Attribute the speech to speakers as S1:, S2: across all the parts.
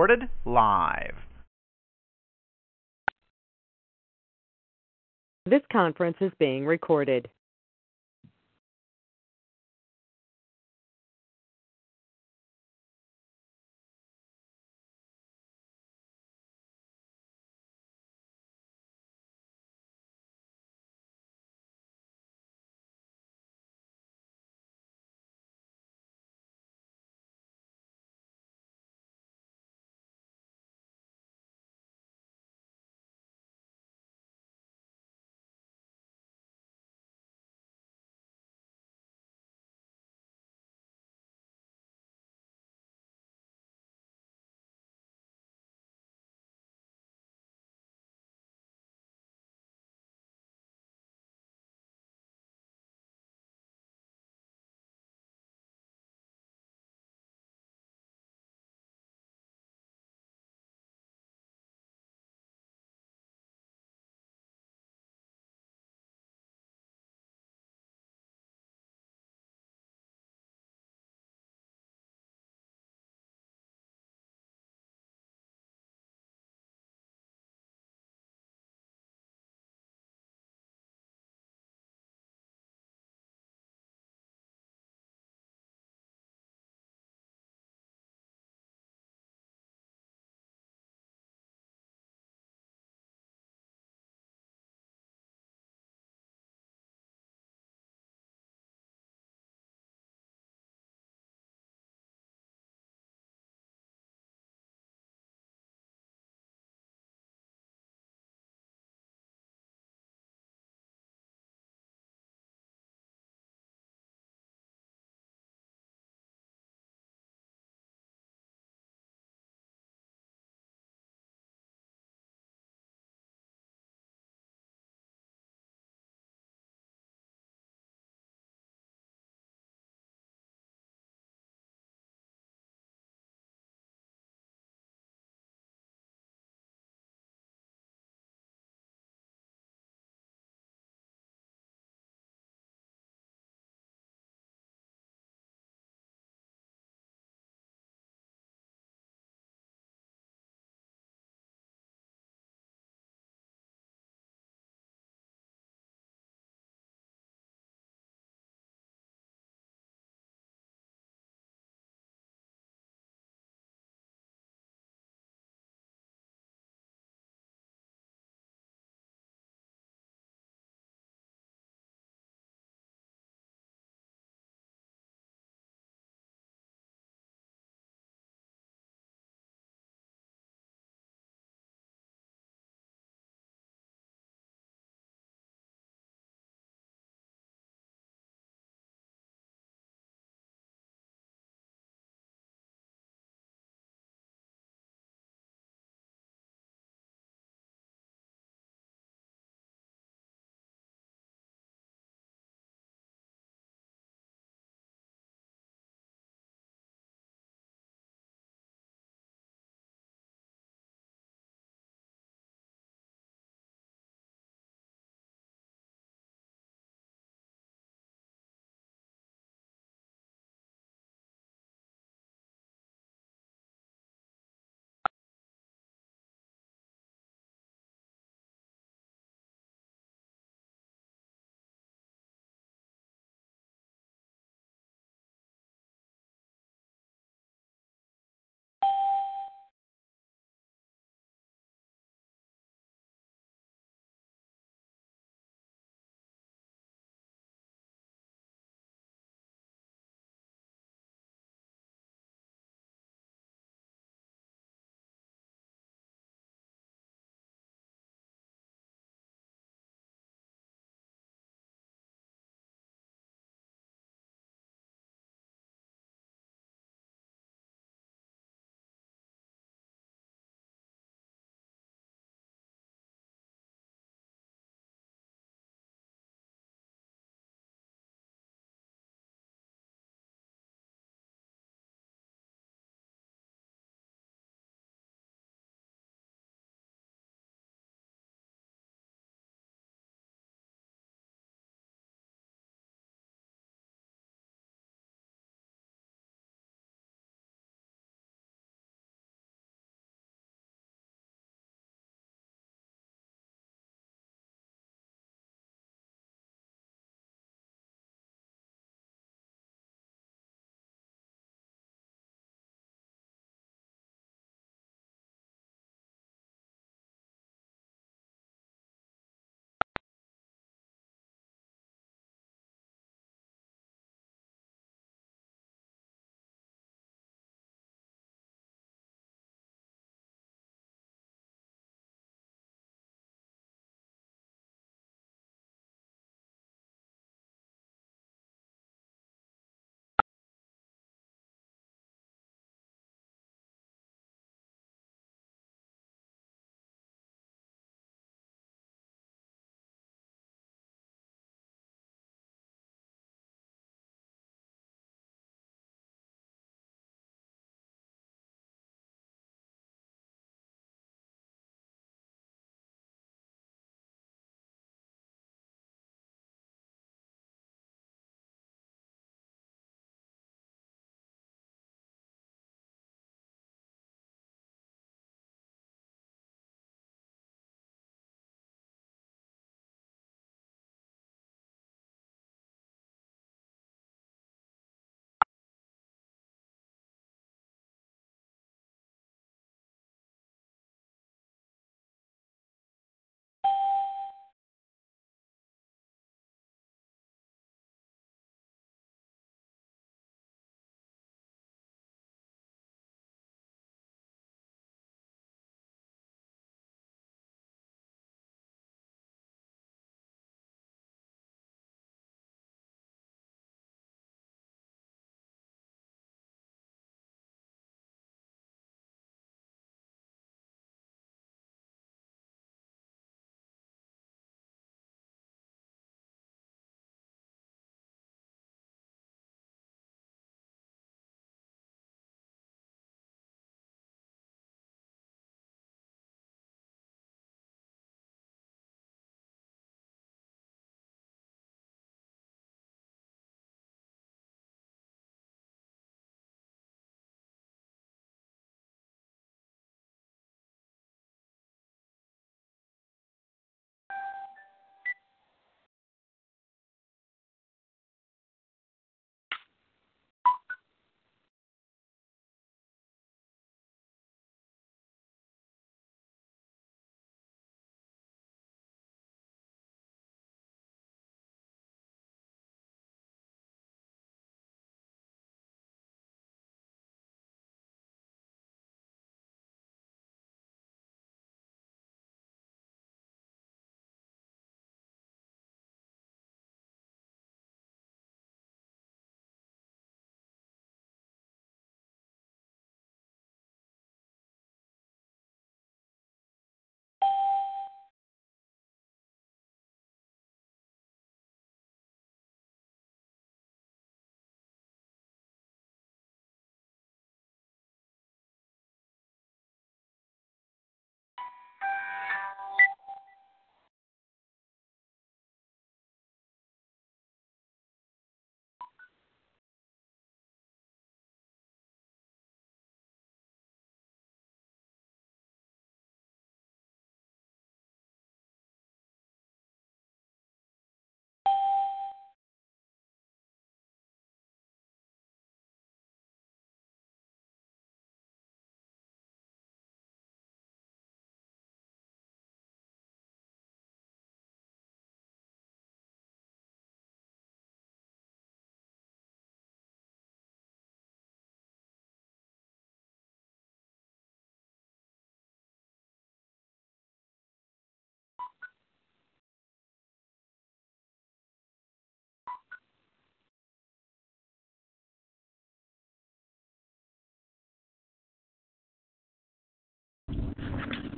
S1: recorded live.
S2: This conference is being recorded.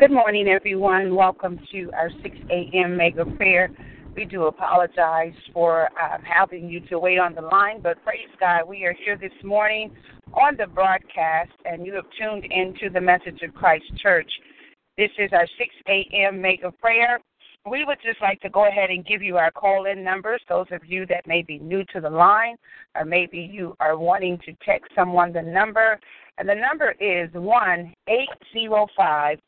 S3: Good morning, everyone. Welcome to our 6 a.m. mega prayer. We do apologize for um, having you to wait on the line, but praise God, we are here this morning on the broadcast, and you have tuned into the message of Christ Church. This is our 6 a.m. mega prayer. We would just like to go ahead and give you our call in numbers, those of you that may be new to the line, or maybe you are wanting to text someone the number. And the number is 1 805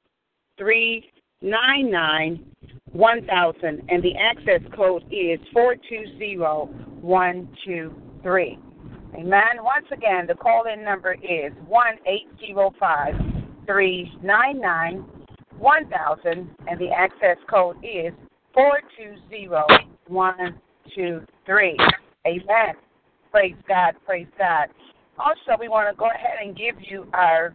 S3: 399 1000, and the access code is 420123. Amen. Once again, the call in number is 1 805 399 1000, and the access code is 420123. Amen. Praise God. Praise God. Also, we want to go ahead and give you our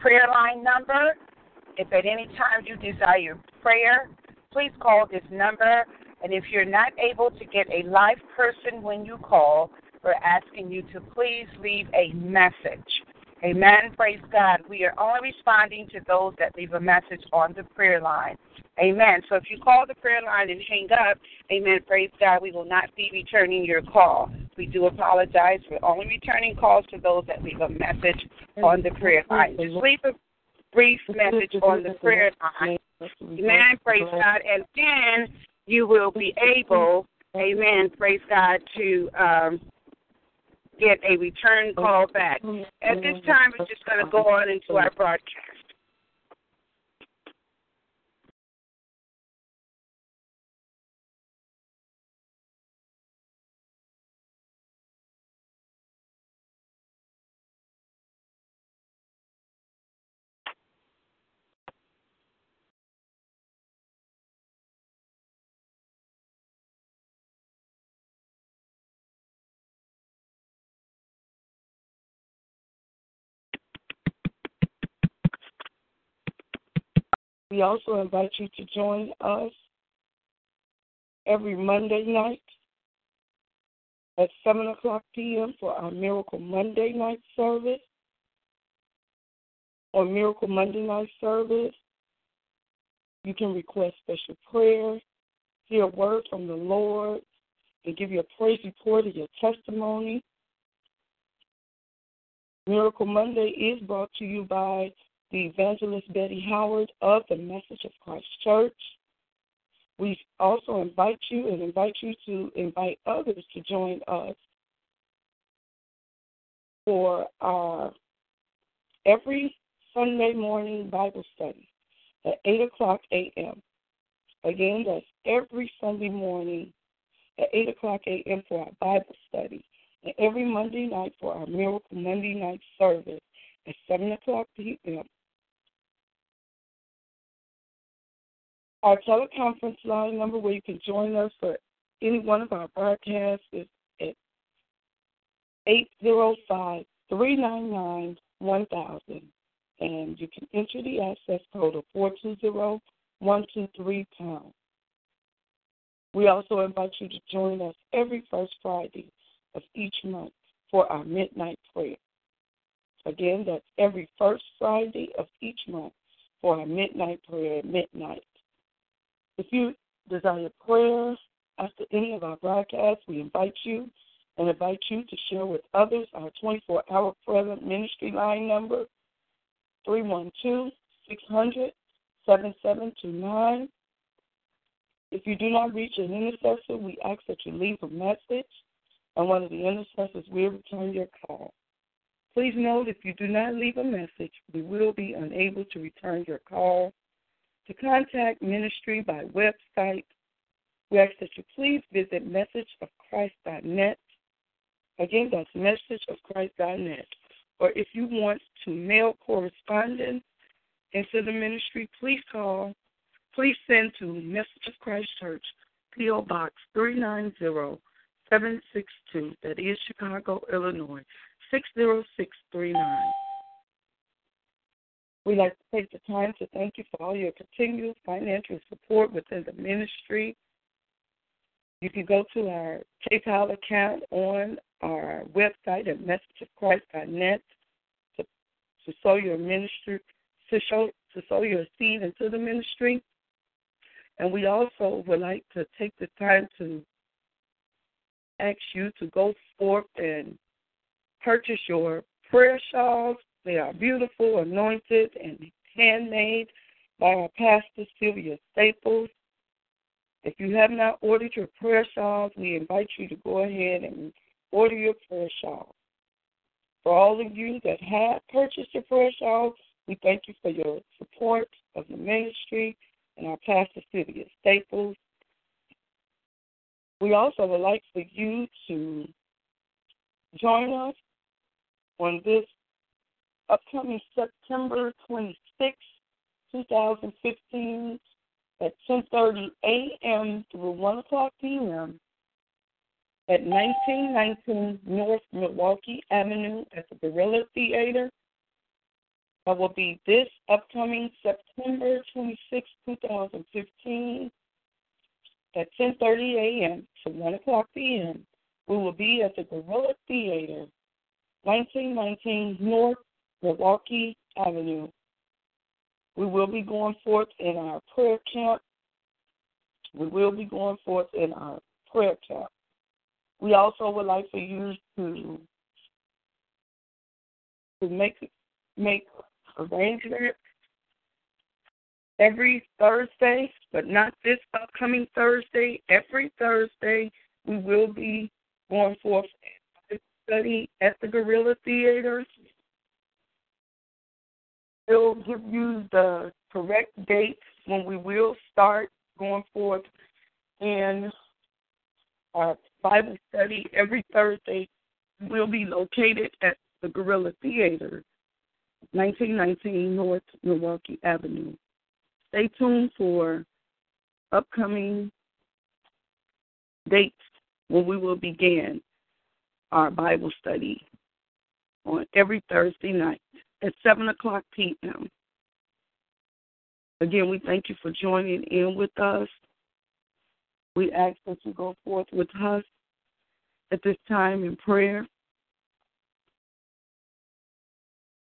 S3: prayer line number. If at any time you desire prayer, please call this number. And if you're not able to get a live person when you call, we're asking you to please leave a message. Amen. Praise God. We are only responding to those that leave a message on the prayer line. Amen. So if you call the prayer line and hang up, amen, praise God, we will not be returning your call. We do apologize. We're only returning calls to those that leave a message on the prayer line. Just leave a brief message on the prayer line. Amen. Praise God. And then you will be able, amen, praise God, to um, get a return call back. At this time, we're just going to go on into our broadcast.
S4: We also invite you to join us every Monday night at 7 o'clock p.m. for our Miracle Monday night service. On Miracle Monday night service, you can request special prayer, hear a word from the Lord, and give your praise report of your testimony. Miracle Monday is brought to you by the evangelist Betty Howard of the Message of Christ Church. We also invite you and invite you to invite others to join us for our every Sunday morning Bible study at 8 o'clock a.m. Again, that's every Sunday morning at 8 o'clock a.m. for our Bible study, and every Monday night for our Miracle Monday night service at 7 o'clock p.m. Our teleconference line number where you can join us for any one of our broadcasts is at 805 399 1000. And you can enter the access code of 420 123 pound. We also invite you to join us every first Friday of each month for our midnight prayer. Again, that's every first Friday of each month for our midnight prayer at midnight. If you desire prayer after any of our broadcasts, we invite you and invite you to share with others our 24 hour prayer ministry line number 312 600 7729. If you do not reach an intercessor, we ask that you leave a message, and one of the intercessors will return your call. Please note if you do not leave a message, we will be unable to return your call to contact ministry by website, we ask that you please visit messageofchrist.net. Again, that's messageofchrist.net. Or if you want to mail correspondence into the ministry, please call. Please send to Message of Christ Church, P.O. Box 390762, that is Chicago, Illinois, 60639. We'd like to take the time to thank you for all your continued financial support within the ministry. You can go to our PayPal account on our website at messageofchrist.net to, to sow your ministry to show to sow your seed into the ministry. And we also would like to take the time to ask you to go forth and purchase your prayer shawls. They are beautiful, anointed, and handmade by our pastor Sylvia Staples. If you have not ordered your prayer shawls, we invite you to go ahead and order your prayer shawls. For all of you that have purchased your prayer shawls, we thank you for your support of the ministry and our pastor Sylvia Staples. We also would like for you to join us on this upcoming September 26, 2015 at 10.30 a.m. through 1 o'clock p.m. at 1919 North Milwaukee Avenue at the Gorilla Theater. That will be this upcoming September 26, 2015 at 10.30 a.m. to 1 o'clock p.m. We will be at the Gorilla Theater, 1919 North Milwaukee Avenue. We will be going forth in our prayer camp. We will be going forth in our prayer camp. We also would like for you to to make make arrangements every Thursday, but not this upcoming Thursday. Every Thursday, we will be going forth study at the Gorilla Theater. We'll give you the correct date when we will start going forth in our Bible study every Thursday. We'll be located at the Gorilla Theater, 1919 North Milwaukee Avenue. Stay tuned for upcoming dates when we will begin our Bible study on every Thursday night at 7 o'clock p.m. Again, we thank you for joining in with us. We ask that you go forth with us at this time in prayer.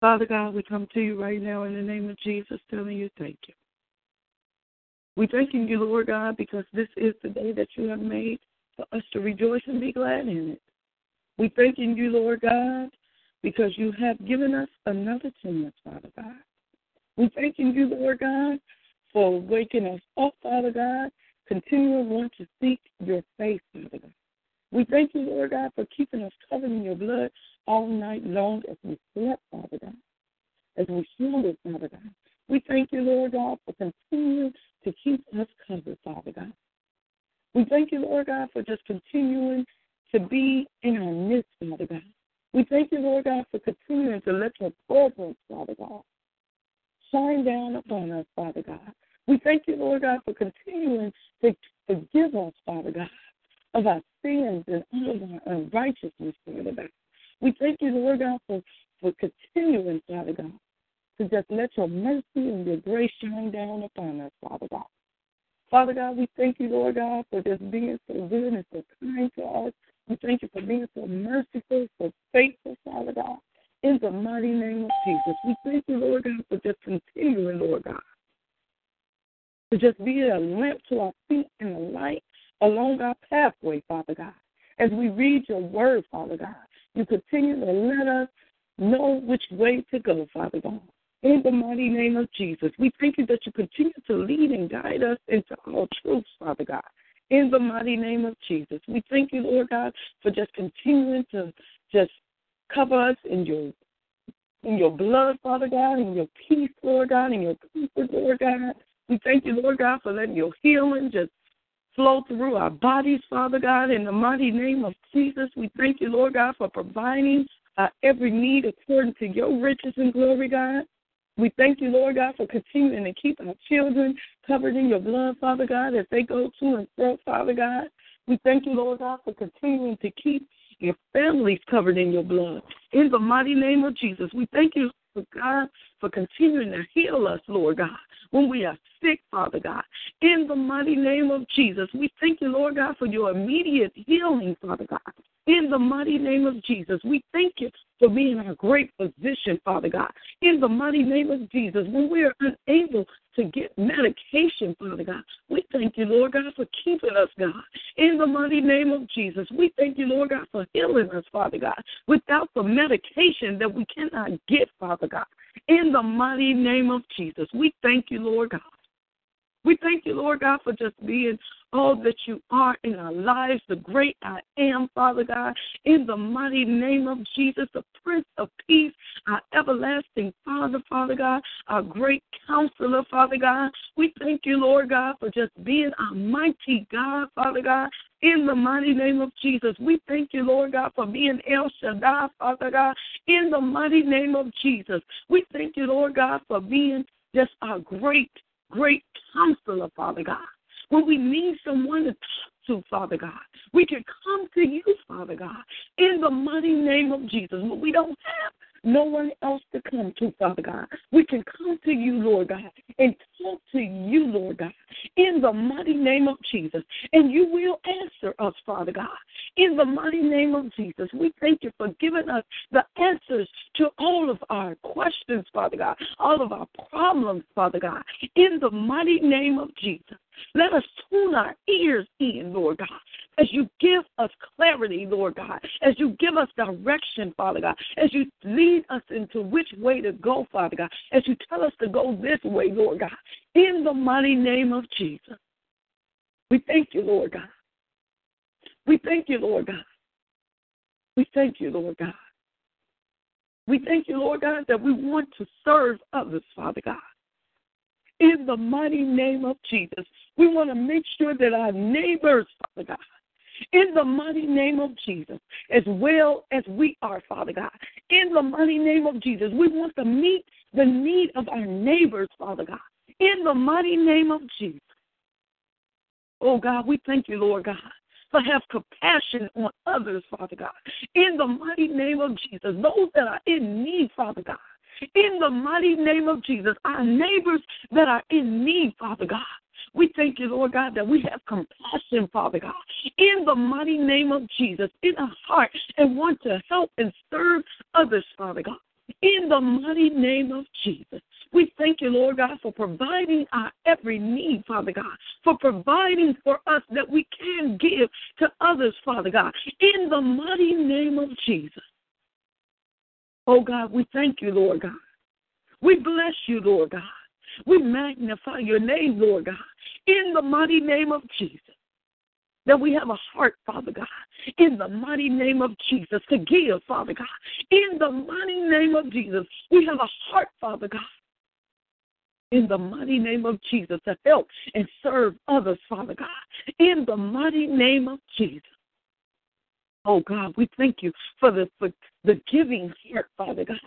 S4: Father God, we come to you right now in the name of Jesus, telling you thank you. We thanking you, Lord God, because this is the day that you have made for us to rejoice and be glad in it. We thanking you, Lord God, because you have given us another chance, Father God. We thanking you, Lord God, for waking us up, Father God, continuing want to seek your face, Father God. We thank you, Lord God, for keeping us covered in your blood all night long as we slept, Father God, as we slumbered, Father God. We thank you, Lord God, for continuing to keep us covered, Father God. We thank you, Lord God, for just continuing to be in our midst, Father God. We thank you, Lord God, for continuing to let your presence, Father God, shine down upon us, Father God. We thank you, Lord God, for continuing to forgive us, Father God, of our sins and all of our unrighteousness, Father God. We thank you, Lord God, for, for continuing, Father God, to just let your mercy and your grace shine down upon us, Father God. Father God, we thank you, Lord God, for just being so good and so kind to us. We thank you for being so merciful, so faithful, Father God. In the mighty name of Jesus, we thank you, Lord God, for just continuing, Lord God, to just be a lamp to our feet and a light along our pathway, Father God. As we read your word, Father God, you continue to let us know which way to go, Father God. In the mighty name of Jesus, we thank you that you continue to lead and guide us into all truths, Father God. In the mighty name of Jesus, we thank you, Lord God, for just continuing to just cover us in your in your blood, Father God, in your peace, Lord God, in your comfort, Lord God. We thank you, Lord God, for letting your healing just flow through our bodies, Father God, in the mighty name of Jesus. We thank you, Lord God, for providing uh, every need according to your riches and glory, God. We thank you, Lord God, for continuing to keep our children covered in your blood, Father God, as they go to and fro, Father God. We thank you, Lord God, for continuing to keep your families covered in your blood. In the mighty name of Jesus, we thank you, for God, for continuing to heal us, Lord God, when we are sick, Father God. In the mighty name of Jesus, we thank you, Lord God, for your immediate healing, Father God. In the mighty name of Jesus, we thank you for being our great physician, Father God. In the mighty name of Jesus, when we are unable to get medication, Father God, we thank you, Lord God, for keeping us, God. In the mighty name of Jesus, we thank you, Lord God, for healing us, Father God, without the medication that we cannot get, Father God. In the mighty name of Jesus, we thank you, Lord God. We thank you, Lord God, for just being all that you are in our lives, the great I am, Father God, in the mighty name of Jesus, the Prince of Peace, our everlasting Father, Father God, our great counselor, Father God. We thank you, Lord God, for just being our mighty God, Father God, in the mighty name of Jesus. We thank you, Lord God, for being El Shaddai, Father God, in the mighty name of Jesus. We thank you, Lord God, for being just our great, great counselor, Father God when we need someone to talk to, Father God. We can come to you, Father God, in the mighty name of Jesus. When we don't have no one else to come to, Father God. We can come to you, Lord God, and talk to you, Lord God, in the mighty name of Jesus. And you will answer us, Father God, in the mighty name of Jesus. We thank you for giving us the answers to all of our questions, Father God, all of our problems, Father God, in the mighty name of Jesus. Let us tune our ears in, Lord God, as you give us clarity, Lord God, as you give us direction, Father God, as you lead us into which way to go, Father God, as you tell us to go this way, Lord God, in the mighty name of Jesus. We thank you, Lord God. We thank you, Lord God. We thank you, Lord God. We thank you, Lord God, that we want to serve others, Father God in the mighty name of Jesus. We want to make sure that our neighbors, Father God, in the mighty name of Jesus, as well as we are, Father God, in the mighty name of Jesus, we want to meet the need of our neighbors, Father God, in the mighty name of Jesus. Oh God, we thank you, Lord God to have compassion on others, Father God. In the mighty name of Jesus, those that are in need, Father God. In the mighty name of Jesus, our neighbors that are in need, Father God. We thank you, Lord God, that we have compassion, Father God, in the mighty name of Jesus, in our heart, and want to help and serve others, Father God, in the mighty name of Jesus. We thank you, Lord God, for providing our every need, Father God, for providing for us that we can give to others, Father God, in the mighty name of Jesus. Oh God, we thank you, Lord God. We bless you, Lord God. We magnify your name, Lord God, in the mighty name of Jesus. That we have a heart, Father God, in the mighty name of Jesus, to give, Father God. In the mighty name of Jesus, we have a heart, Father God, in the mighty name of Jesus, to help and serve others, Father God. In the mighty name of Jesus. Oh God, we thank you for the for the giving heart, Father God.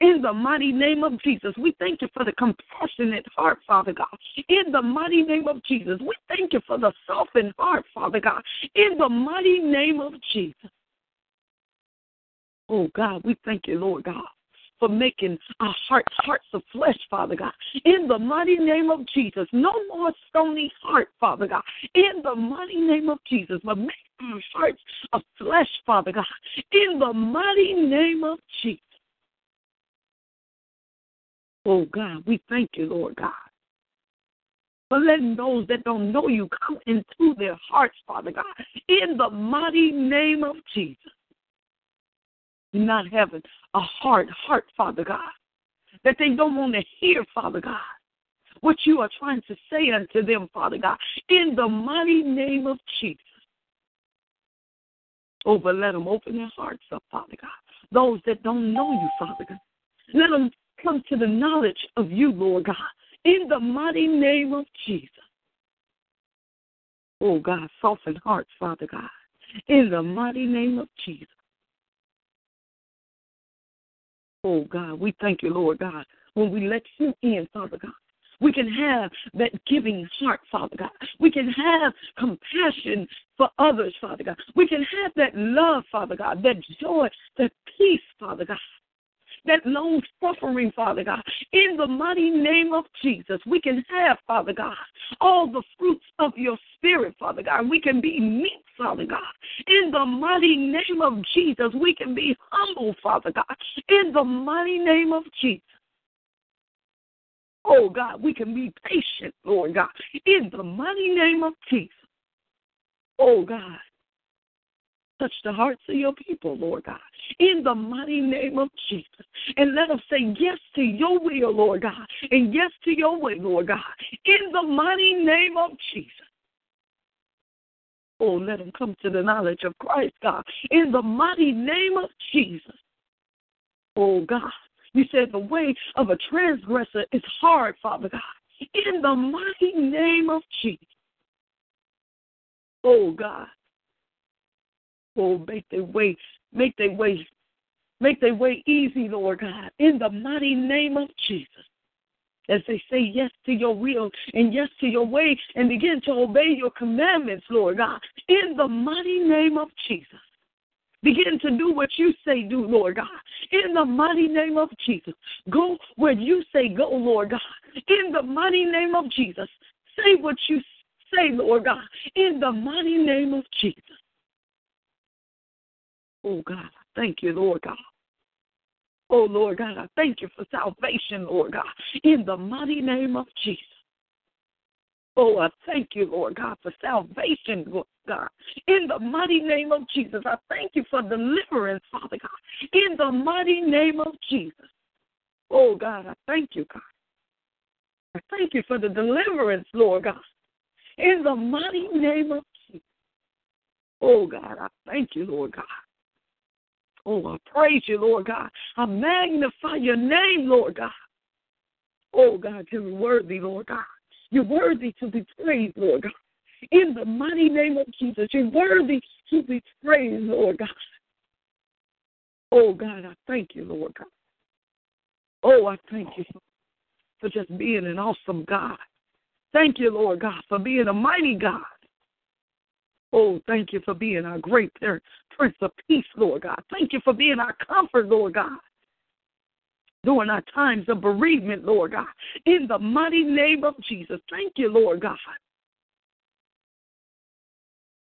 S4: In the mighty name of Jesus, we thank you for the compassionate heart, Father God. In the mighty name of Jesus, we thank you for the softened heart, Father God. In the mighty name of Jesus. Oh God, we thank you, Lord God for making our hearts hearts of flesh, Father God. In the mighty name of Jesus, no more stony heart, Father God. In the mighty name of Jesus, but make our hearts of flesh, Father God. In the mighty name of Jesus. Oh God, we thank you, Lord God. For letting those that don't know you come into their hearts, Father God, in the mighty name of Jesus. Not having a hard heart, Father God, that they don't want to hear, Father God, what you are trying to say unto them, Father God, in the mighty name of Jesus. Oh, Over, let them open their hearts up, Father God. Those that don't know you, Father God, let them come to the knowledge of you, Lord God, in the mighty name of Jesus. Oh God, soften hearts, Father God, in the mighty name of Jesus. Oh God, we thank you, Lord God, when we let you in, Father God. We can have that giving heart, Father God. We can have compassion for others, Father God. We can have that love, Father God, that joy, that peace, Father God. That long suffering, Father God. In the mighty name of Jesus, we can have, Father God, all the fruits of your spirit, Father God. We can be meek, Father God. In the mighty name of Jesus, we can be humble, Father God. In the mighty name of Jesus. Oh God, we can be patient, Lord God, in the mighty name of Jesus. Oh God, touch the hearts of your people, Lord God, in the mighty name of Jesus. And let us say yes to your will, Lord God, and yes to your way, Lord God, in the mighty name of Jesus. Oh, let them come to the knowledge of Christ, God, in the mighty name of Jesus. Oh, God, you said the way of a transgressor is hard, Father God, in the mighty name of Jesus. Oh, God, Oh, make their way, make their way, make their way easy, Lord God, in the mighty name of Jesus. As they say yes to your will and yes to your way and begin to obey your commandments, Lord God, in the mighty name of Jesus. Begin to do what you say do, Lord God. In the mighty name of Jesus. Go where you say go, Lord God. In the mighty name of Jesus. Say what you say, Lord God. In the mighty name of Jesus. Oh, God, I thank you, Lord God. Oh, Lord God, I thank you for salvation, Lord God, in the mighty name of Jesus. Oh, I thank you, Lord God, for salvation, Lord God. In the mighty name of Jesus, I thank you for deliverance, Father God. In the mighty name of Jesus. Oh, God, I thank you, God. I thank you for the deliverance, Lord God. In the mighty name of Jesus. Oh, God, I thank you, Lord God. Oh, I praise you, Lord God. I magnify your name, Lord God. Oh, God, you're worthy, Lord God. You're worthy to be praised, Lord God. In the mighty name of Jesus, you're worthy to be praised, Lord God. Oh, God, I thank you, Lord God. Oh, I thank you for just being an awesome God. Thank you, Lord God, for being a mighty God. Oh, thank you for being our great Prince of Peace, Lord God. Thank you for being our comfort, Lord God. During our times of bereavement, Lord God. In the mighty name of Jesus. Thank you, Lord God.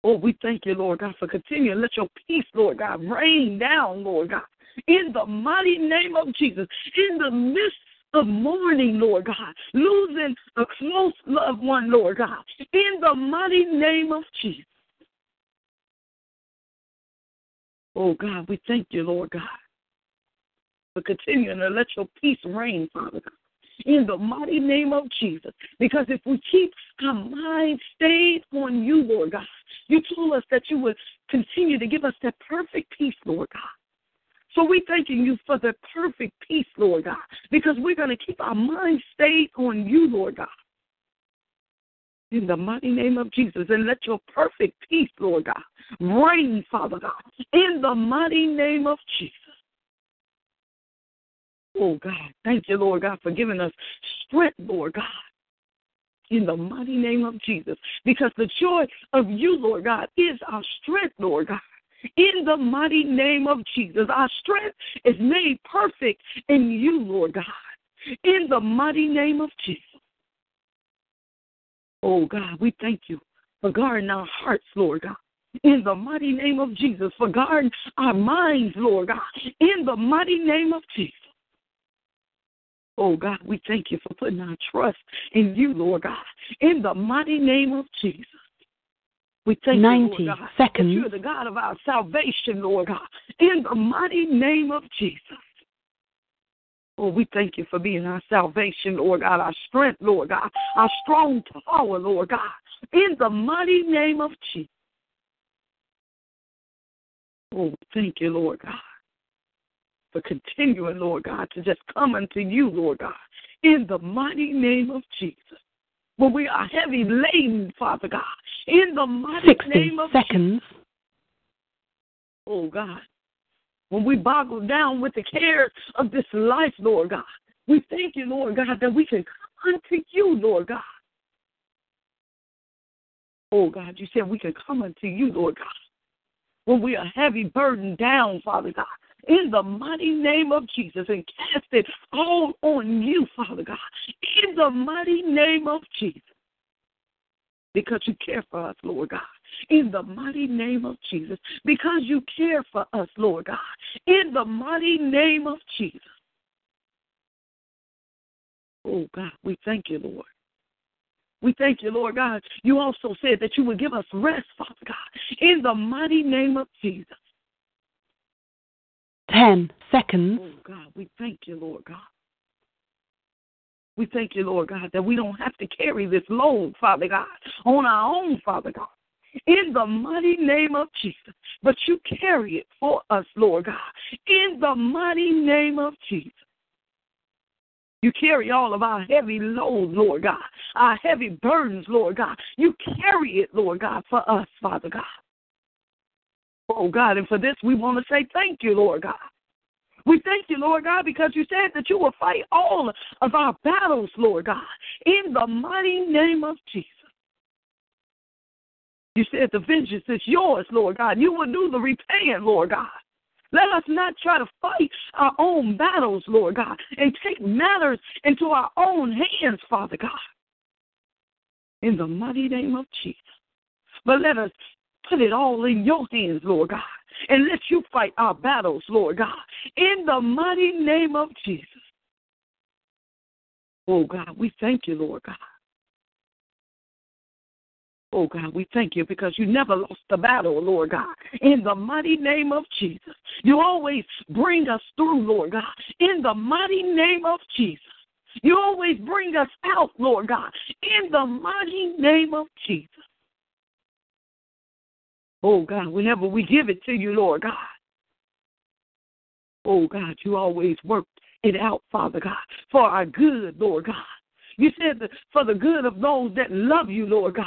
S4: Oh, we thank you, Lord God, for continuing. Let your peace, Lord God, rain down, Lord God. In the mighty name of Jesus. In the midst of mourning, Lord God, losing a close loved one, Lord God, in the mighty name of Jesus. Oh God, we thank you, Lord God, for continuing to let your peace reign, Father God. In the mighty name of Jesus. Because if we keep our mind stayed on you, Lord God, you told us that you would continue to give us that perfect peace, Lord God. So we thanking you for the perfect peace, Lord God, because we're going to keep our mind stayed on you, Lord God. In the mighty name of Jesus, and let your perfect peace, Lord God, reign, Father God, in the mighty name of Jesus. Oh God, thank you, Lord God, for giving us strength, Lord God, in the mighty name of Jesus. Because the joy of you, Lord God, is our strength, Lord God. In the mighty name of Jesus, our strength is made perfect in you, Lord God. In the mighty name of Jesus. Oh God, we thank you for guarding our hearts, Lord God. In the mighty name of Jesus, for guarding our minds, Lord God. In the mighty name of Jesus. Oh God, we thank you for putting our trust in you, Lord God. In the mighty name of Jesus. We thank
S5: 90
S4: you, Lord God,
S5: seconds.
S4: you're the God of our salvation, Lord God. In the mighty name of Jesus. Oh, we thank you for being our salvation, Lord God, our strength, Lord God, our strong power, Lord God, in the mighty name of Jesus. Oh, thank you, Lord God, for continuing, Lord God, to just come unto you, Lord God, in the mighty name of Jesus. When we are heavy laden, Father God, in the mighty
S5: 60
S4: name of
S5: seconds.
S4: Jesus. Oh, God, when we boggle down with the cares of this life, Lord God. We thank you, Lord God, that we can come unto you, Lord God. Oh God, you said we can come unto you, Lord God. When we are heavy burdened down, Father God, in the mighty name of Jesus and cast it all on you, Father God, in the mighty name of Jesus. Because you care for us, Lord God in the mighty name of Jesus, because you care for us, Lord God, in the mighty name of Jesus. Oh God, we thank you, Lord. We thank you, Lord God. You also said that you would give us rest, Father God, in the mighty name of Jesus.
S5: Ten seconds.
S4: Oh God, we thank you, Lord God. We thank you, Lord God, that we don't have to carry this load, Father God, on our own, Father God. In the mighty name of Jesus. But you carry it for us, Lord God. In the mighty name of Jesus. You carry all of our heavy loads, Lord God, our heavy burdens, Lord God. You carry it, Lord God, for us, Father God. Oh, God, and for this we want to say thank you, Lord God. We thank you, Lord God, because you said that you will fight all of our battles, Lord God, in the mighty name of Jesus. You said the vengeance is yours, Lord God. You will do the repaying, Lord God. Let us not try to fight our own battles, Lord God, and take matters into our own hands, Father God. In the mighty name of Jesus. But let us put it all in your hands, Lord God, and let you fight our battles, Lord God. In the mighty name of Jesus. Oh God, we thank you, Lord God. Oh God, we thank you because you never lost the battle, Lord God. In the mighty name of Jesus. You always bring us through, Lord God. In the mighty name of Jesus. You always bring us out, Lord God. In the mighty name of Jesus. Oh God, whenever we give it to you, Lord God. Oh God, you always work it out, Father God, for our good, Lord God. You said for the good of those that love you, Lord God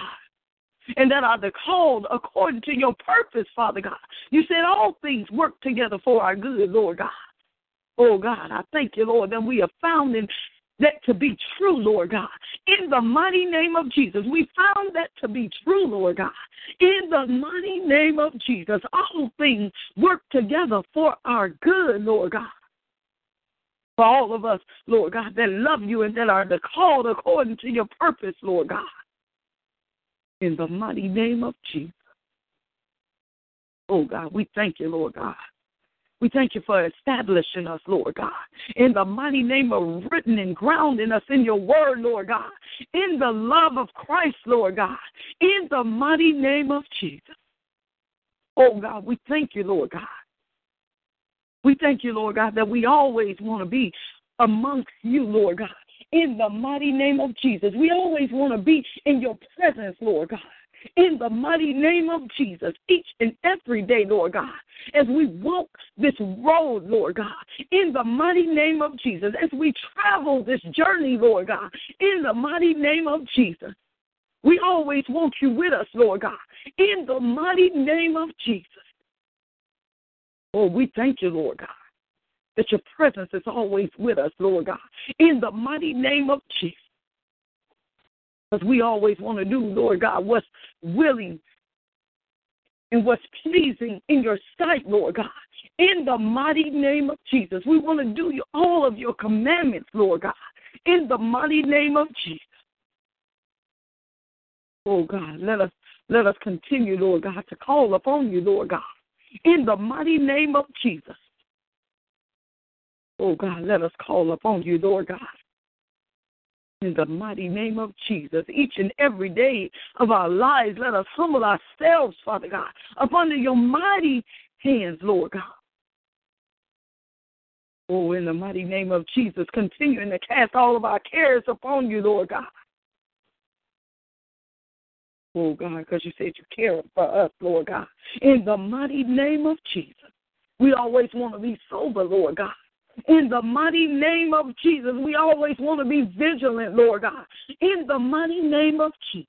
S4: and that are called according to your purpose, Father God. You said all things work together for our good, Lord God. Oh God, I thank you, Lord, that we have found in that to be true, Lord God. In the mighty name of Jesus, we found that to be true, Lord God. In the mighty name of Jesus, all things work together for our good, Lord God. For all of us, Lord God, that love you and that are called according to your purpose, Lord God in the mighty name of Jesus. Oh God, we thank you, Lord God. We thank you for establishing us, Lord God, in the mighty name of written and grounding us in your word, Lord God, in the love of Christ, Lord God, in the mighty name of Jesus. Oh God, we thank you, Lord God. We thank you, Lord God, that we always want to be amongst you, Lord God, in the mighty name of Jesus. We always want to be in your presence, Lord God. In the mighty name of Jesus, each and every day, Lord God, as we walk this road, Lord God, in the mighty name of Jesus, as we travel this journey, Lord God, in the mighty name of Jesus, we always want you with us, Lord God, in the mighty name of Jesus. Oh, we thank you, Lord God that your presence is always with us, Lord God, in the mighty name of Jesus. Because we always want to do, Lord God, what's willing and what's pleasing in your sight, Lord God. In the mighty name of Jesus, we want to do all of your commandments, Lord God. In the mighty name of Jesus. Oh God, let us let us continue, Lord God, to call upon you, Lord God. In the mighty name of Jesus. Oh God, let us call upon you, Lord God. In the mighty name of Jesus, each and every day of our lives, let us humble ourselves, Father God, up under your mighty hands, Lord God. Oh, in the mighty name of Jesus, continuing to cast all of our cares upon you, Lord God. Oh, God, because you said you care for us, Lord God. In the mighty name of Jesus, we always want to be sober, Lord God. In the mighty name of Jesus, we always want to be vigilant, Lord God. In the mighty name of Jesus.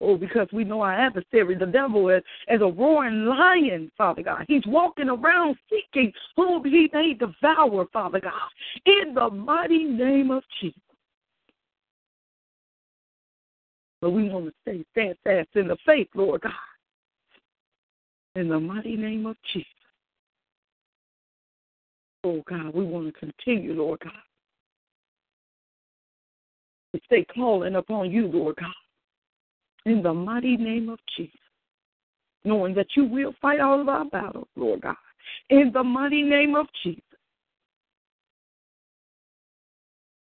S4: Oh, because we know our adversary, the devil, is as a roaring lion, Father God. He's walking around seeking whom he may devour, Father God. In the mighty name of Jesus. But we want to stay steadfast in the faith, Lord God. In the mighty name of Jesus. Oh God, we want to continue, Lord God. To stay calling upon you, Lord God. In the mighty name of Jesus. Knowing that you will fight all of our battles, Lord God. In the mighty name of Jesus.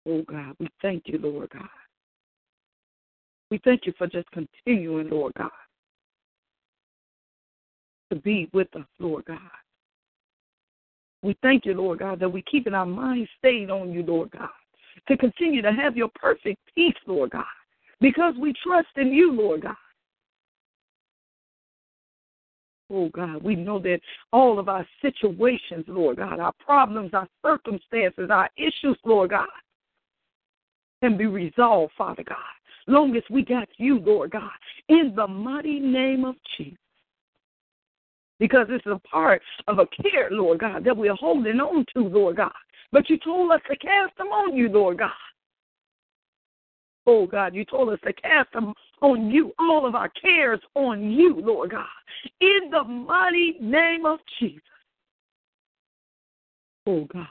S4: Oh God, we thank you, Lord God. We thank you for just continuing, Lord God, to be with us, Lord God. We thank you, Lord God, that we're keeping our minds stayed on you, Lord God, to continue to have your perfect peace, Lord God, because we trust in you, Lord God. Oh God, we know that all of our situations, Lord God, our problems, our circumstances, our issues, Lord God, can be resolved, Father God. Long as we got you, Lord God, in the mighty name of Jesus because it's a part of a care, Lord God, that we're holding on to, Lord God. But you told us to cast them on you, Lord God. Oh God, you told us to cast them on you, all of our cares on you, Lord God, in the mighty name of Jesus. Oh God,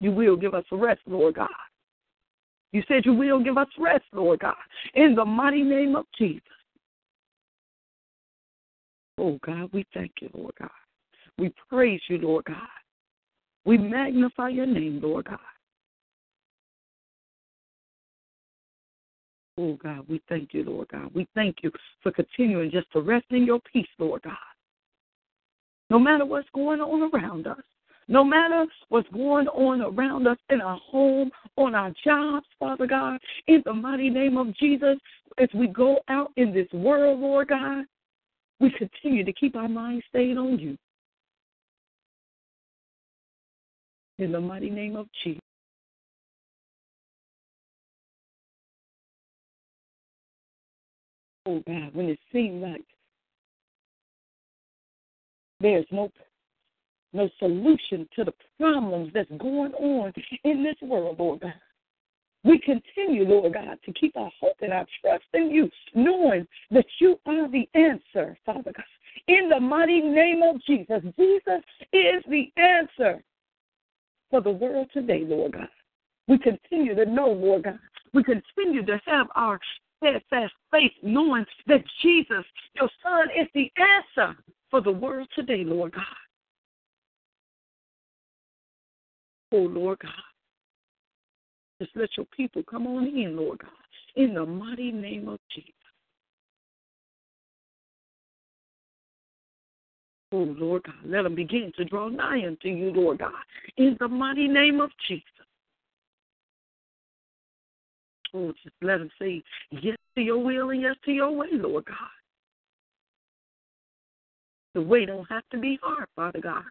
S4: you will give us rest, Lord God. You said you will give us rest, Lord God, in the mighty name of Jesus. Oh God, we thank you, Lord God. We praise you, Lord God. We magnify your name, Lord God. Oh God, we thank you, Lord God. We thank you for continuing just to rest in your peace, Lord God. No matter what's going on around us, no matter what's going on around us in our home, on our jobs, Father God, in the mighty name of Jesus, as we go out in this world, Lord God, we continue to keep our minds stayed on you. In the mighty name of Jesus. Oh God, when it seems like there's no no solution to the problems that's going on in this world, Lord God. We continue, Lord God, to keep our hope and our trust in you, knowing that you are the answer, Father God. In the mighty name of Jesus, Jesus is the answer for the world today, Lord God. We continue to know, Lord God. We continue to have our steadfast faith, knowing that Jesus, your Son, is the answer for the world today, Lord God. Oh, Lord God. Just let your people come on in, Lord God, in the mighty name of Jesus. Oh, Lord God, let them begin to draw nigh unto you, Lord God, in the mighty name of Jesus. Oh, just let them say yes to your will and yes to your way, Lord God. The way don't have to be hard, Father God.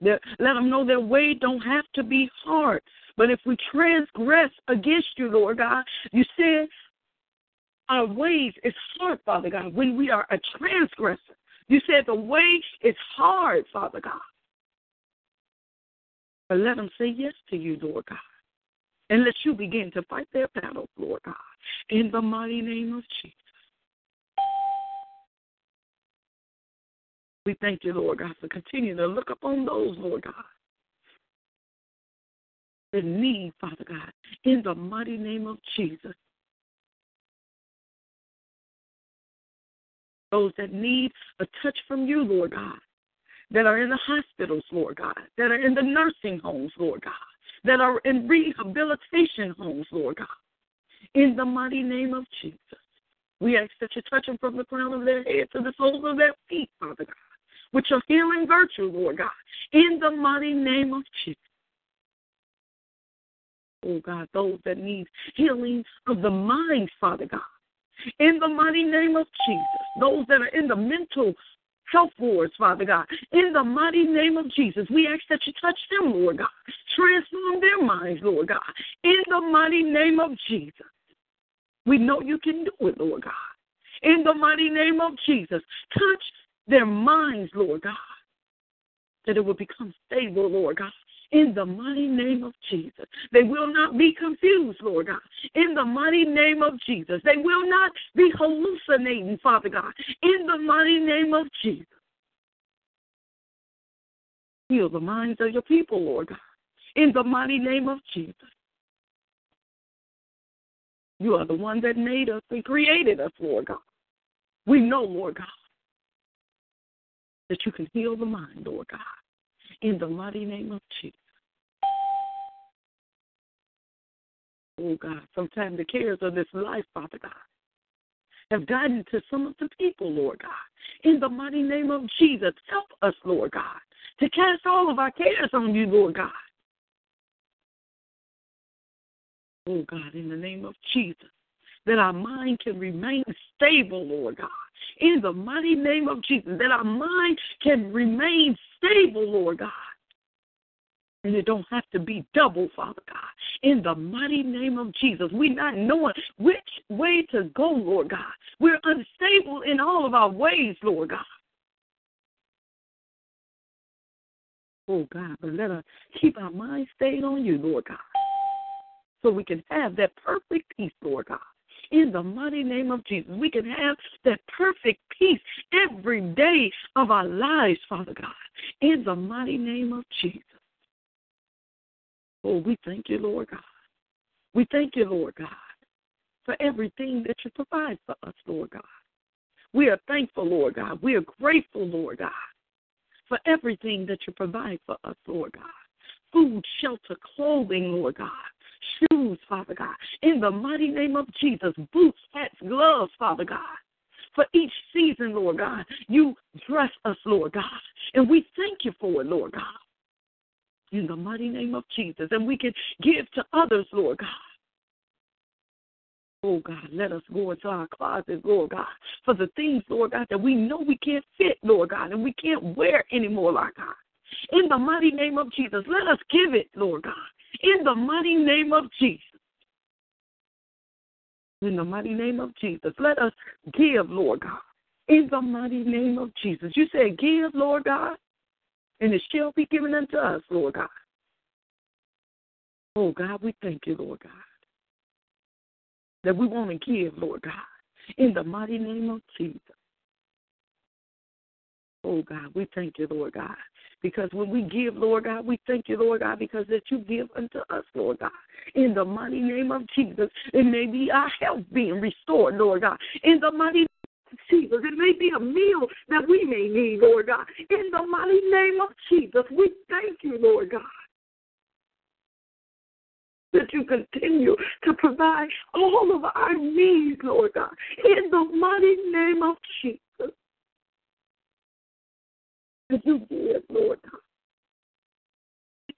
S4: Let them know their way don't have to be hard. But if we transgress against you, Lord God, you said our ways is hard, Father God, when we are a transgressor. You said the way is hard, Father God. But let them say yes to you, Lord God. And let you begin to fight their battles, Lord God, in the mighty name of Jesus. We thank you, Lord God, for continuing to look upon those, Lord God, that need, Father God, in the mighty name of Jesus. Those that need a touch from you, Lord God, that are in the hospitals, Lord God, that are in the nursing homes, Lord God, that are in rehabilitation homes, Lord God, in the mighty name of Jesus. We ask that you touch them from the crown of their head to the soles of their feet, Father God, with your healing virtue, Lord God, in the mighty name of Jesus oh God, those that need healing of the mind, Father God. In the mighty name of Jesus, those that are in the mental health wards, Father God. In the mighty name of Jesus, we ask that you touch them, Lord God. Transform their minds, Lord God. In the mighty name of Jesus. We know you can do it, Lord God. In the mighty name of Jesus, touch their minds, Lord God, that it will become stable, Lord God in the mighty name of Jesus. They will not be confused, Lord God, in the mighty name of Jesus. They will not be hallucinating, Father God, in the mighty name of Jesus. Heal the minds of your people, Lord God. In the mighty name of Jesus. You are the one that made us and created us, Lord God. We know, Lord God, that you can heal the mind, Lord God. In the mighty name of Jesus. Oh God, sometimes the cares of this life, Father God, have gotten to some of the people, Lord God. In the mighty name of Jesus, help us, Lord God, to cast all of our cares on you, Lord God. Oh God, in the name of Jesus, that our mind can remain stable, Lord God. In the mighty name of Jesus, that our mind can remain stable, Lord God. And it don't have to be double, Father God. In the mighty name of Jesus, we're not knowing which way to go, Lord God. We're unstable in all of our ways, Lord God. Oh God, but let us keep our mind stayed on you, Lord God, so we can have that perfect peace, Lord God. In the mighty name of Jesus, we can have that perfect peace every day of our lives, Father God. In the mighty name of Jesus. Oh, we thank you, Lord God. We thank you, Lord God, for everything that you provide for us, Lord God. We are thankful, Lord God. We are grateful, Lord God, for everything that you provide for us, Lord God. Food, shelter, clothing, Lord God. Shoes, Father God. In the mighty name of Jesus, boots, hats, gloves, Father God. For each season, Lord God, you dress us, Lord God. And we thank you for it, Lord God in the mighty name of Jesus. And we can give to others, Lord God. Oh God, let us go into our closets, Lord God, for the things, Lord God, that we know we can't fit, Lord God, and we can't wear anymore, Lord God. In the mighty name of Jesus, let us give it, Lord God. In the mighty name of Jesus. In the mighty name of Jesus, let us give, Lord God. In the mighty name of Jesus. You said, Give, Lord God, and it shall be given unto us, Lord God. Oh, God, we thank you, Lord God, that we want to give, Lord God, in the mighty name of Jesus. Oh, God, we thank you, Lord God, because when we give, Lord God, we thank you, Lord God, because that you give unto us, Lord God, in the mighty name of Jesus. It may be our health being restored, Lord God, in the mighty Jesus. It may be a meal that we may need, Lord God. In the mighty name of Jesus, we thank you, Lord God. That you continue to provide all of our needs, Lord God, in the mighty name of Jesus. That you give, Lord God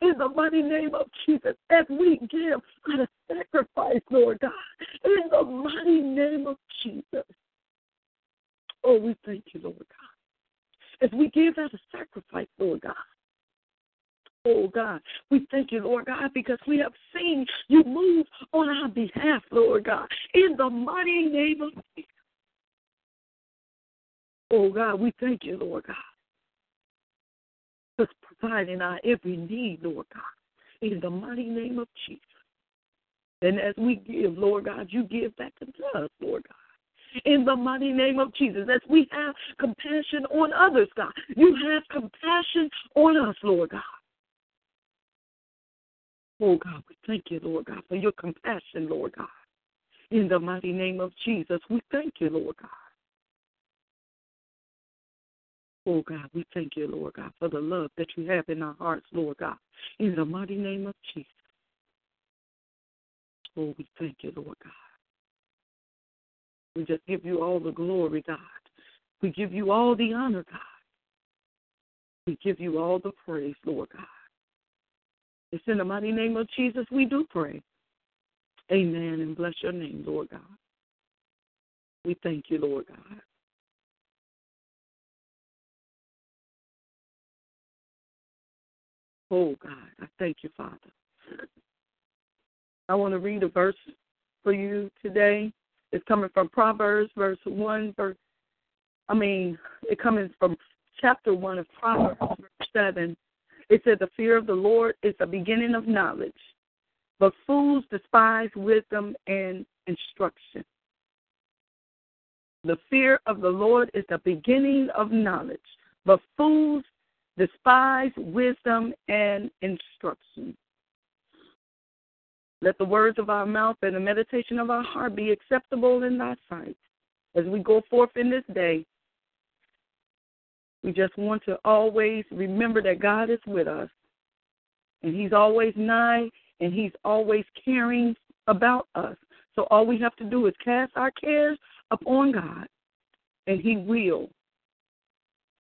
S4: in the mighty name of Jesus as we give out a sacrifice, Lord God, in the mighty name of Jesus. Oh, we thank you, Lord God. As we give as a sacrifice, Lord God. Oh God, we thank you, Lord God, because we have seen you move on our behalf, Lord God, in the mighty name of Jesus. Oh God, we thank you, Lord God, for providing our every need, Lord God, in the mighty name of Jesus. And as we give, Lord God, you give back to us, Lord God in the mighty name of Jesus. As we have compassion on others, God, you have compassion on us, Lord God. Oh God, we thank you, Lord God, for your compassion, Lord God. In the mighty name of Jesus, we thank you, Lord God. Oh God, we thank you, Lord God, for the love that you have in our hearts, Lord God. In the mighty name of Jesus. Oh, we thank you, Lord God. We just give you all the glory, God. We give you all the honor, God. We give you all the praise, Lord God. It's in the mighty name of Jesus we do pray. Amen. And bless your name, Lord God. We thank you, Lord God. Oh, God, I thank you, Father. I want to read a verse for you today. It's coming from Proverbs, verse 1, verse, I mean, it coming from chapter 1 of Proverbs, verse 7. It said, The fear of the Lord is the beginning of knowledge, but fools despise wisdom and instruction. The fear of the Lord is the beginning of knowledge, but fools despise wisdom and instruction. Let the words of our mouth and the meditation of our heart be acceptable in thy sight. As we go forth in this day, we just want to always remember that God is with us. And He's always nigh and He's always caring about us. So all we have to do is cast our cares upon God, and He will.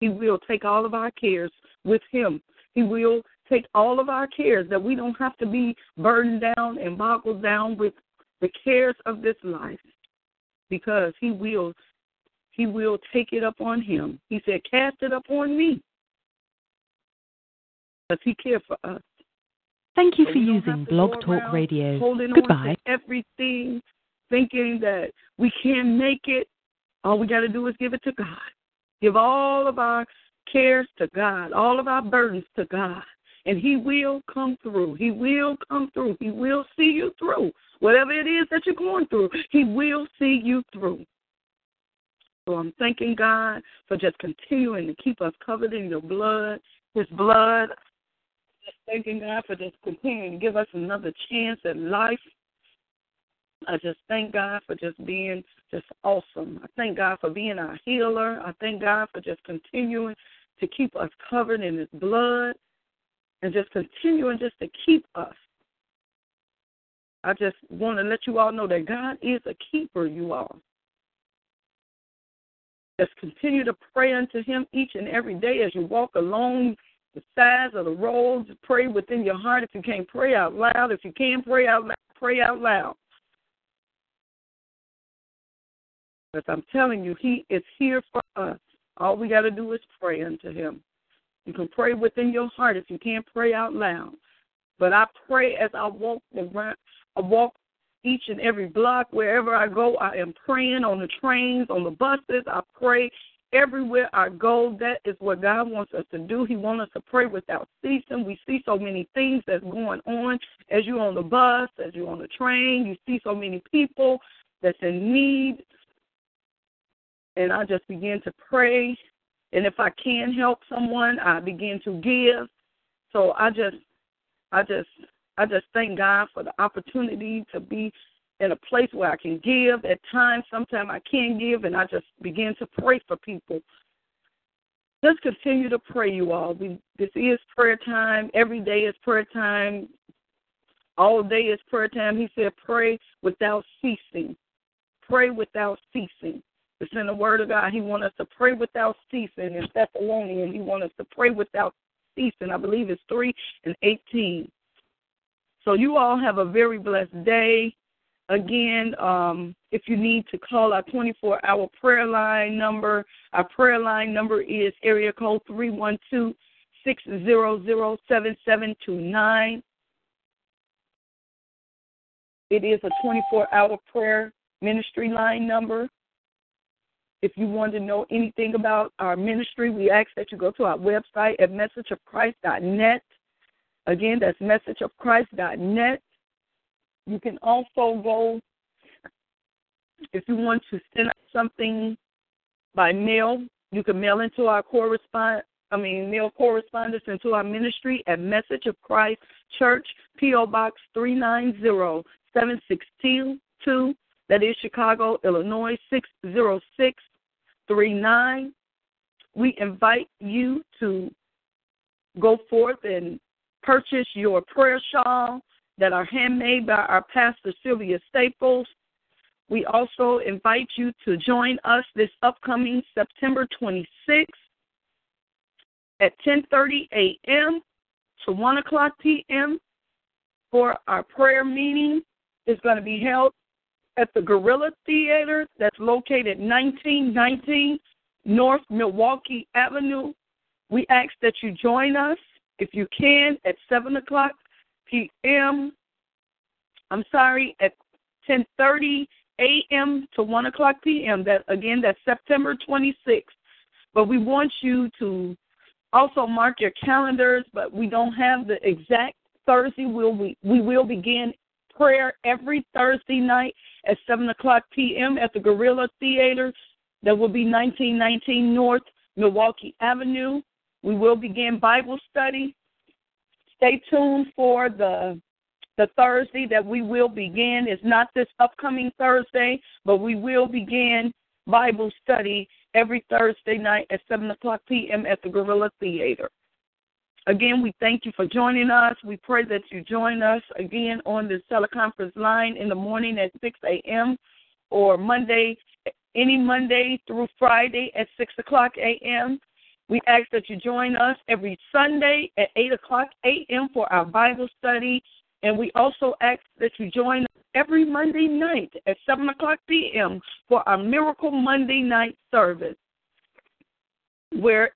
S4: He will take all of our cares with Him. He will take all of our cares that we don't have to be burdened down and boggled down with the cares of this life because He will. He will take it up on him. He said, Cast it up on me. Because he cares for us.
S5: Thank you for using Blog Talk Radio. Goodbye.
S4: everything, thinking that we can't make it. All we got to do is give it to God. Give all of our cares to God, all of our burdens to God. And He will come through. He will come through. He will see you through. Whatever it is that you're going through, He will see you through. So I'm thanking God for just continuing to keep us covered in your blood, His blood. Just thanking God for just continuing to give us another chance at life. I just thank God for just being just awesome. I thank God for being our healer. I thank God for just continuing to keep us covered in His blood and just continuing just to keep us. I just want to let you all know that God is a keeper, you all. Just continue to pray unto Him each and every day as you walk along the sides of the road. Pray within your heart. If you can't pray out loud, if you can pray out loud, pray out loud. Because I'm telling you, He is here for us. All we got to do is pray unto Him. You can pray within your heart if you can't pray out loud. But I pray as I walk the I walk each and every block, wherever I go, I am praying on the trains, on the buses. I pray everywhere I go. That is what God wants us to do. He wants us to pray without ceasing. We see so many things that's going on as you're on the bus, as you're on the train. You see so many people that's in need. And I just begin to pray. And if I can help someone, I begin to give. So I just, I just I just thank God for the opportunity to be in a place where I can give. At times, sometimes I can't give, and I just begin to pray for people. Just continue to pray, you all. We, this is prayer time. Every day is prayer time. All day is prayer time. He said, pray without ceasing. Pray without ceasing. It's in the Word of God. He wants us to pray without ceasing. In Thessalonians, He wants us to pray without ceasing. I believe it's 3 and 18. So you all have a very blessed day. Again, um, if you need to call our 24 hour prayer line number, our prayer line number is area code 312 600 7729. It is a 24 hour prayer ministry line number. If you want to know anything about our ministry, we ask that you go to our website at messageofchrist.net Again, that's messageofchrist.net. You can also go, if you want to send something by mail, you can mail into our correspond. I mean, mail correspondence into our ministry at Message of Christ Church, P.O. Box 390-762. That is Chicago, Illinois 60639. We invite you to go forth and purchase your prayer shawl that are handmade by our pastor Sylvia Staples. We also invite you to join us this upcoming September 26th at 10:30 a.m. to 1 o'clock p.m. for our prayer meeting. It's going to be held at the Gorilla Theater that's located 1919 North Milwaukee Avenue. We ask that you join us if you can, at 7 o'clock p.m., I'm sorry, at 10.30 a.m. to 1 o'clock p.m. That Again, that's September 26th. But we want you to also mark your calendars, but we don't have the exact Thursday. We'll, we, we will begin prayer every Thursday night at 7 o'clock p.m. at the Gorilla Theater. That will be 1919 North Milwaukee Avenue. We will begin Bible study. Stay tuned for the the Thursday that we will begin. It's not this upcoming Thursday, but we will begin Bible study every Thursday night at 7 o'clock p.m. at the Gorilla Theater. Again, we thank you for joining us. We pray that you join us again on this teleconference line in the morning at 6 a.m. or Monday, any Monday through Friday at 6 o'clock a.m. We ask that you join us every Sunday at 8 o'clock a.m. for our Bible study. And we also ask that you join us every Monday night at 7 o'clock p.m. for our Miracle Monday night service, where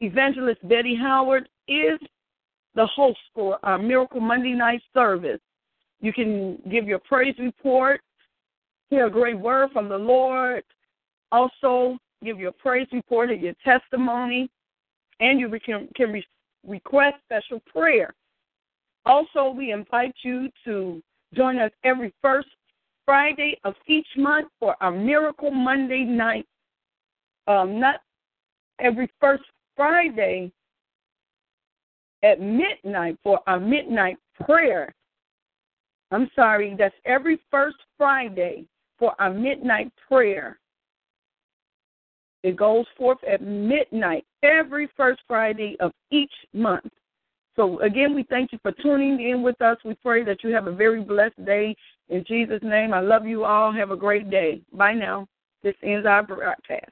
S4: Evangelist Betty Howard is the host for our Miracle Monday night service. You can give your praise report, hear a great word from the Lord, also give your praise report and your testimony, and you can, can re- request special prayer. Also, we invite you to join us every first Friday of each month for our Miracle Monday night. Um, not every first Friday at midnight for our midnight prayer. I'm sorry, that's every first Friday for our midnight prayer. It goes forth at midnight every first Friday of each month. So, again, we thank you for tuning in with us. We pray that you have a very blessed day. In Jesus' name, I love you all. Have a great day. Bye now. This ends our broadcast.